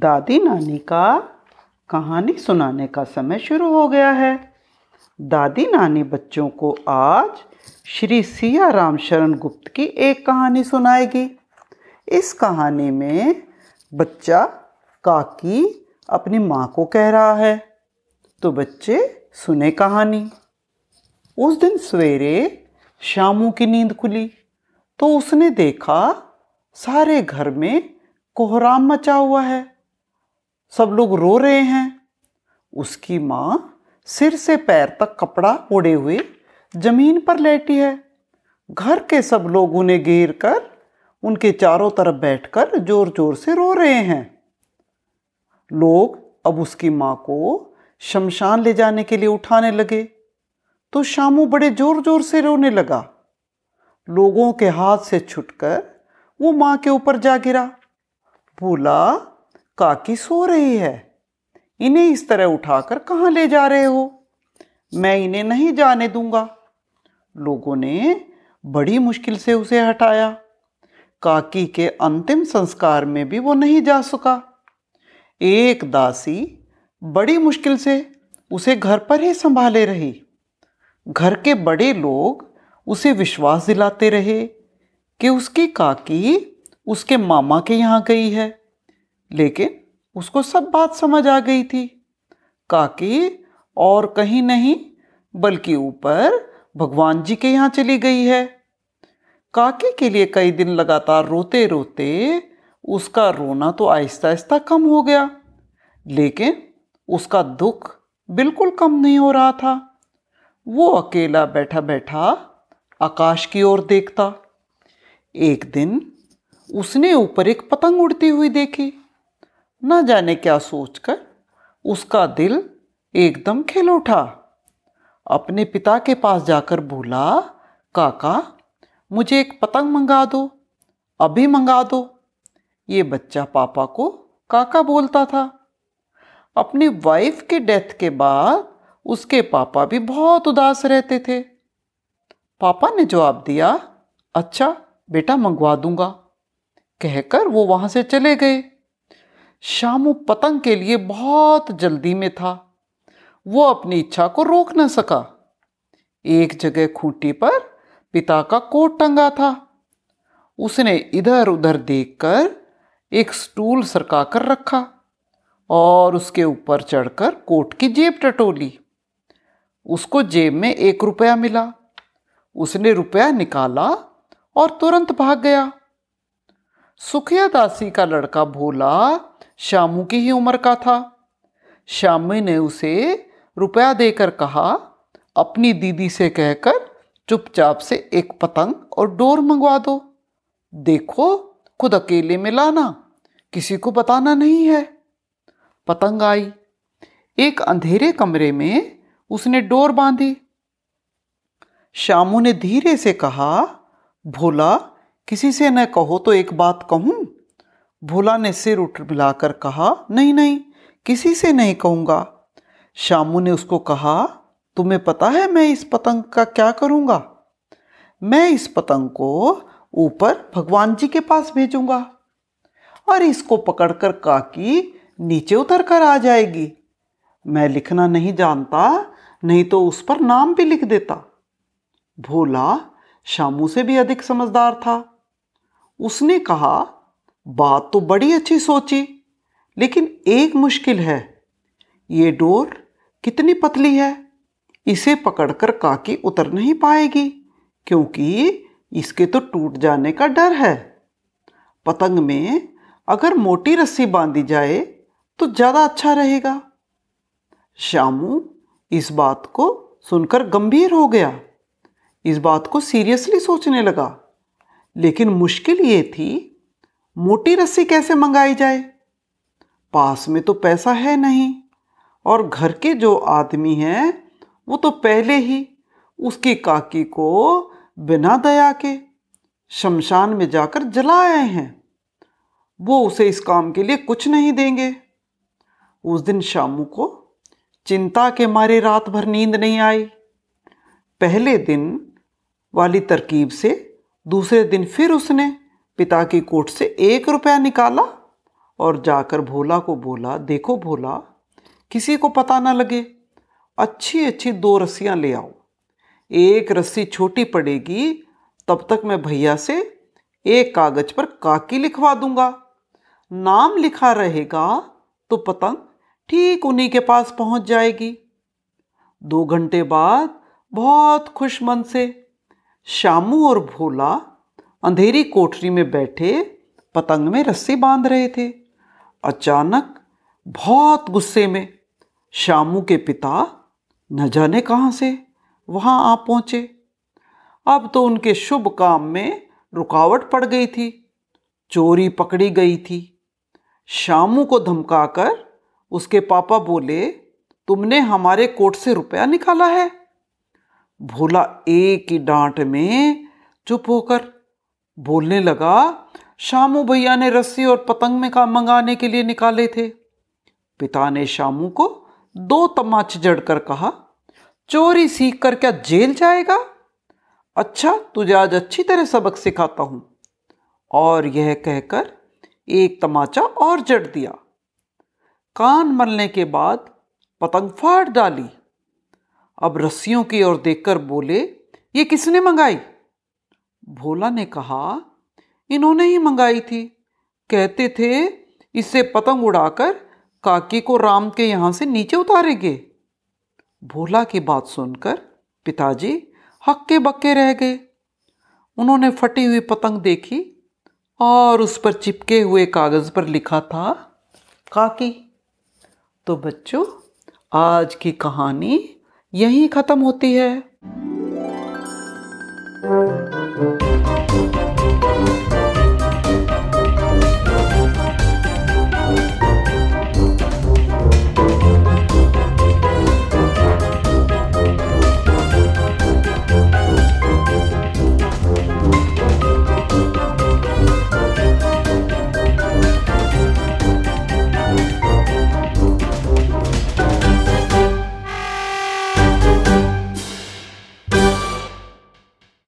दादी नानी का कहानी सुनाने का समय शुरू हो गया है। दादी नानी बच्चों को आज श्री सिया राम शरण गुप्त की एक कहानी सुनाएगी। इस कहानी में बच्चा काकी अपनी माँ को कह रहा है। तो बच्चे, सुने कहानी। उस दिन सवेरे शामू की नींद खुली तो उसने देखा सारे घर में कोहराम मचा हुआ है। सब लोग रो रहे हैं। उसकी माँ सिर से पैर तक कपड़ा ओढ़े हुए ज़मीन पर लेटी है। घर के सब लोग उन्हें घेर कर उनके चारों तरफ़ बैठकर ज़ोर ज़ोर से रो रहे हैं। लोग अब उसकी माँ को शमशान ले जाने के लिए उठाने लगे। तो शामू बड़े ज़ोर ज़ोर से रोने लगा। लोगों के हाथ से छुटकर वो माँ के ऊपर जा गिरा। बोला काकी सो रही है? इन्हें इस तरह उठाकर कहाँ ले जा रहे हो? मैं इन्हें नहीं जाने दूँगा। लोगों ने बड़ी मुश्किल से उसे हटाया। काकी के अंतिम संस्कार में भी वो नहीं जा सका। एक दासी बड़ी मुश्किल से उसे घर पर ही संभाले रही। घर के बड़े लोग उसे विश्वास दिलाते रहे कि उसकी काकी उसके मामा के यहाँ गई है। लेकिन उसको सब बात समझ आ गई थी। काकी, और कहीं नहीं, बल्कि ऊपर भगवान जी के यहाँ चली गई है। काकी के लिए कई दिन लगातार रोते रोते उसका रोना तो आहिस्ता आहिस्ता कम हो गया, लेकिन उसका दुख बिल्कुल कम नहीं हो रहा था। वो अकेला बैठा बैठा आकाश की ओर देखता। एक दिन उसने ऊपर एक पतंग उड़ती हुई देखी। न जाने क्या सोचकर उसका दिल एकदम खिल उठा। अपने पिता के पास जाकर बोला, काका, मुझे एक पतंग मंगा दो, अभी मंगा दो। ये बच्चा पापा को काका बोलता था। अपनी वाइफ के डेथ के बाद उसके पापा भी बहुत उदास रहते थे। पापा ने जवाब दिया अच्छा बेटा, मंगवा दूँगा। कहकर वो वहाँ से चले गए। शामू पतंग के लिए बहुत जल्दी में था। वो अपनी इच्छा को रोक न सका। एक जगह खूंटी पर पिता का कोट टंगा था। उसने इधर उधर देखकर एक स्टूल सरका कर रखा और उसके ऊपर चढ़कर कोट की जेब टटोली। उसको जेब में एक रुपया मिला। उसने रुपया निकाला और तुरंत भाग गया। सुखिया दासी का लड़का भोला श्यामू की ही उम्र का था। शामी ने उसे रुपया देकर कहा, अपनी दीदी से कहकर चुपचाप से एक पतंग और डोर मंगवा दो। देखो, खुद अकेले में लाना, किसी को बताना नहीं है। पतंग आई। एक अंधेरे कमरे में उसने डोर बांधी। श्यामू ने धीरे से कहा, भोला किसी से न कहो तो एक बात कहूँ? भोला ने सिर उठ मिलाकर कहा, नहीं नहीं, किसी से नहीं कहूँगा। शामू ने उसको कहा, तुम्हें पता है मैं इस पतंग का क्या करूँगा? मैं इस पतंग को ऊपर भगवान जी के पास भेजूँगा और इसको पकड़कर काकी नीचे उतर कर आ जाएगी। मैं लिखना नहीं जानता, नहीं तो उस पर नाम भी लिख देता। भोला शामू से भी अधिक समझदार था। उसने कहा, बात तो बड़ी अच्छी सोची, लेकिन एक मुश्किल है। ये डोर कितनी पतली है? इसे पकड़कर काकी उतर नहीं पाएगी, क्योंकि इसके तो टूट जाने का डर है। पतंग में अगर मोटी रस्सी बांधी जाए तो ज़्यादा अच्छा रहेगा। शामू इस बात को सुनकर गंभीर हो गया। इस बात को सीरियसली सोचने लगा। लेकिन मुश्किल ये थी, मोटी रस्सी कैसे मंगाई जाए? पास में तो पैसा है नहीं, और घर के जो आदमी हैं, वो तो पहले ही उसकी काकी को बिना दया के शमशान में जाकर जला आए हैं। वो उसे इस काम के लिए कुछ नहीं देंगे। उस दिन शामू को चिंता के मारे रात भर नींद नहीं आई। पहले दिन वाली तरकीब से दूसरे दिन फिर उसने पिता की कोट से एक रुपया निकाला और जाकर भोला को बोला, देखो भोला, किसी को पता ना लगे अच्छी अच्छी दो रस्सियाँ ले आओ। एक रस्सी छोटी पड़ेगी, तब तक मैं भैया से एक कागज़ पर काकी लिखवा दूँगा। नाम लिखा रहेगा तो पतंग ठीक उन्हीं के पास पहुँच जाएगी। दो घंटे बाद बहुत खुश मन से शामू और भोला अंधेरी कोठरी में बैठे पतंग में रस्सी बाँध रहे थे। अचानक बहुत गुस्से में शामू के पिता न जाने कहाँ से वहाँ आ पहुँचे। अब तो उनके शुभ काम में रुकावट पड़ गई थी। चोरी पकड़ी गई थी। शामू को धमकाकर उसके पापा बोले, तुमने हमारे कोट से रुपया निकाला है। भोला एक ही डांट में चुप होकर बोलने लगा, शामू भैया ने रस्सी और पतंग में काम मंगाने के लिए निकाले थे। पिता ने शामू को दो तमाच जड़कर कहा, चोरी सीख कर क्या जेल जाएगा? अच्छा तुझे आज अच्छी तरह सबक सिखाता हूँ। और यह कहकर एक तमाचा और जड़ दिया। कान मलने के बाद पतंग फाड़ डाली। अब रस्सियों की ओर देखकर बोले, ये किसने मंगाई? भोला ने कहा, इन्होंने ही मंगाई थी। कहते थे इससे पतंग उड़ाकर काकी को राम के यहाँ से नीचे उतारेंगे। भोला की बात सुनकर पिताजी हक्के बक्के रह गए। उन्होंने फटी हुई पतंग देखी और उस पर चिपके हुए कागज़ पर लिखा था, काकी। तो बच्चों, आज की कहानी यहीं खत्म होती है।